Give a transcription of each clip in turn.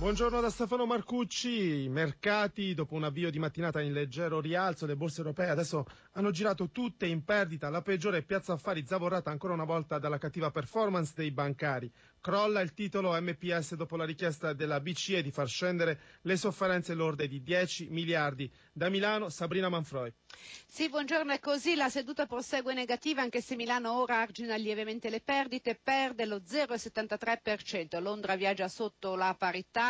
Buongiorno da Stefano Marcucci. I mercati, dopo un avvio di mattinata in leggero rialzo, le borse europee adesso hanno girato tutte in perdita. La peggiore piazza affari zavorrata ancora una volta dalla cattiva performance dei bancari. Crolla il titolo MPS dopo la richiesta della BCE di far scendere le sofferenze lorde di 10 miliardi. Da Milano, Sabrina Manfroi. Sì, buongiorno, è così. La seduta prosegue negativa anche se Milano ora argina lievemente le perdite, perde lo 0,73%. Londra viaggia sotto la parità.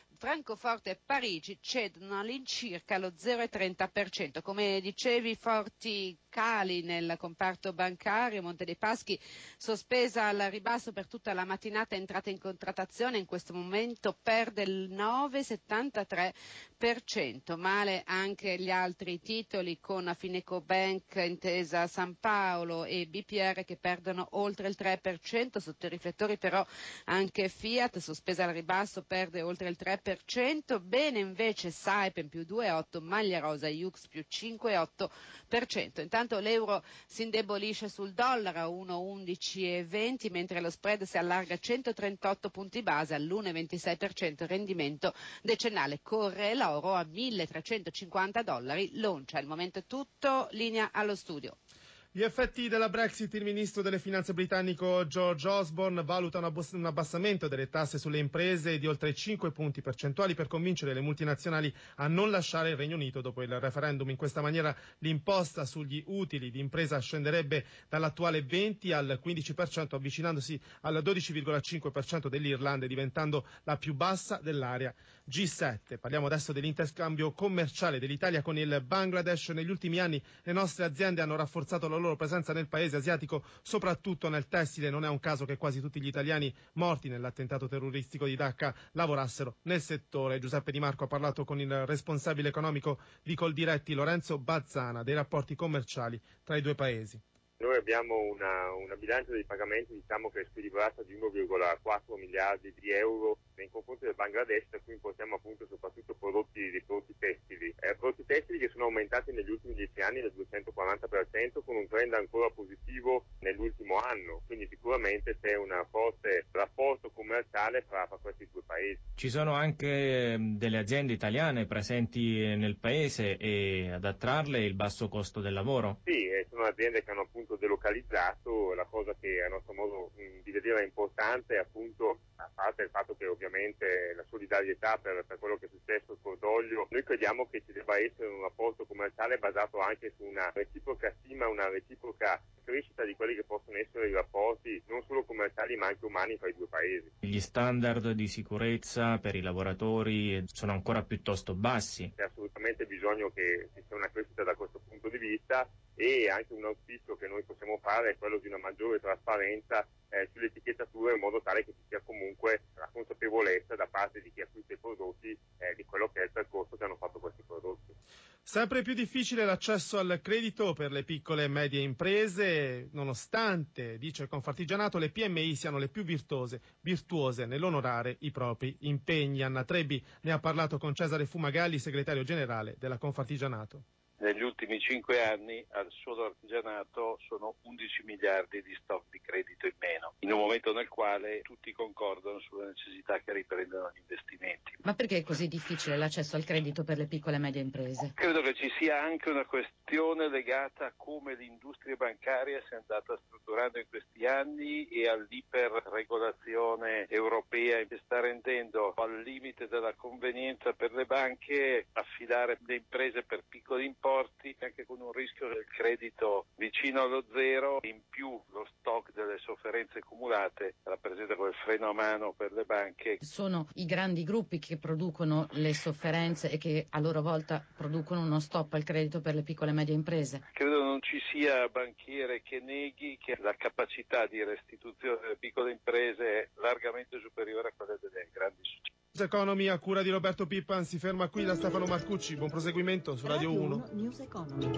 Francoforte e Parigi cedono all'incirca lo 0,30%. Come dicevi, forti cali nel comparto bancario, Monte dei Paschi sospesa al ribasso per tutta la mattinata, entrata in contrattazione, in questo momento perde il 9,73%, male anche gli altri titoli con Fineco Bank, Intesa San Paolo e BPR che perdono oltre il 3%, sotto i riflettori però anche Fiat, sospesa al ribasso, perde oltre il 3%, bene invece Saipem più 2,8%, Maglia Rosa Jux più 5,8%. Intanto l'euro si indebolisce sul dollaro a 1,1120 mentre lo spread si allarga a 138 punti base all'1,26% rendimento decennale. Corre l'oro a 1.350 dollari. L'oncia. Al momento è tutto. Linea allo studio. Gli effetti della Brexit, il ministro delle finanze britannico George Osborne valuta un abbassamento delle tasse sulle imprese di oltre 5 punti percentuali per convincere le multinazionali a non lasciare il Regno Unito dopo il referendum. In questa maniera l'imposta sugli utili di impresa scenderebbe dall'attuale 20 al 15%, avvicinandosi al 12,5% dell'Irlanda e diventando la più bassa dell'area G7. Parliamo adesso dell'interscambio commerciale dell'Italia con il Bangladesh. Negli ultimi anni le nostre aziende hanno rafforzato la loro presenza nel paese asiatico, soprattutto nel tessile. Non è un caso che quasi tutti gli italiani morti nell'attentato terroristico di Dhaka lavorassero nel settore. Giuseppe Di Marco ha parlato con il responsabile economico di Coldiretti, Lorenzo Bazzana, dei rapporti commerciali tra i due paesi. Noi abbiamo una, una bilancia dei pagamenti diciamo, che è squilibrata di 1,4 miliardi di euro nei confronti del Bangladesh, da cui importiamo appunto soprattutto prodotti, dei prodotti tessili. Eh, prodotti tessili che sono aumentati negli ultimi dieci anni del 240% con un trend ancora positivo nell'ultimo anno, quindi sicuramente c'è un forte rapporto commerciale fra, fra questi due paesi. Ci sono anche ehm, delle aziende italiane presenti nel paese e ad attrarle il basso costo del lavoro? Sì, eh, sono aziende che hanno appunto delocalizzato, la cosa che a nostro modo di vedere è importante è appunto a parte il fatto che ovviamente la solidarietà per, per quello che è successo, il cordoglio, noi crediamo che ci debba essere un rapporto commerciale basato anche su una reciproca stima, una reciproca crescita di quelli che possono essere i rapporti non solo commerciali ma anche umani fra i due paesi. Gli standard di sicurezza per i lavoratori sono ancora piuttosto bassi. C'è assolutamente bisogno che ci sia una crescita da questo punto di vista e anche un auspicio che noi possiamo fare è quello di una maggiore trasparenza eh, sull'etichettatura in modo tale che ci sia comunque la consapevolezza da parte di chi acquista i prodotti eh, di quello che è il percorso che hanno fatto questi prodotti. Sempre più difficile l'accesso al credito per le piccole e medie imprese, nonostante, dice Confartigianato, le PMI siano le più virtuose, virtuose nell'onorare i propri impegni. Anna Trebbi ne ha parlato con Cesare Fumagalli, segretario generale della Confartigianato negli ultimi cinque anni al solo artigianato sono 11 miliardi di stock di credito in meno, in un momento nel quale tutti concordano sulla necessità che riprendano gli investimenti. Ma perché è così difficile l'accesso al credito per le piccole e medie imprese? Credo che ci sia anche una questione legata a come l'industria bancaria si è andata strutturando in questi anni e all'iperregolazione europea che sta rendendo al limite della convenienza per le banche affidare le imprese per piccoli importi forti anche con un rischio del credito vicino allo zero, in più lo stock delle sofferenze accumulate rappresenta quel freno a mano per le banche. Sono i grandi gruppi che producono le sofferenze e che a loro volta producono uno stop al credito per le piccole e medie imprese. Credo non ci sia banchiere che neghi che la capacità di restituzione delle piccole imprese è largamente superiore a quella delle grandi società. Economy a cura di Roberto Pippan si ferma qui da Stefano Marcucci. Buon proseguimento su Radio, Radio 1. 1 News Economy.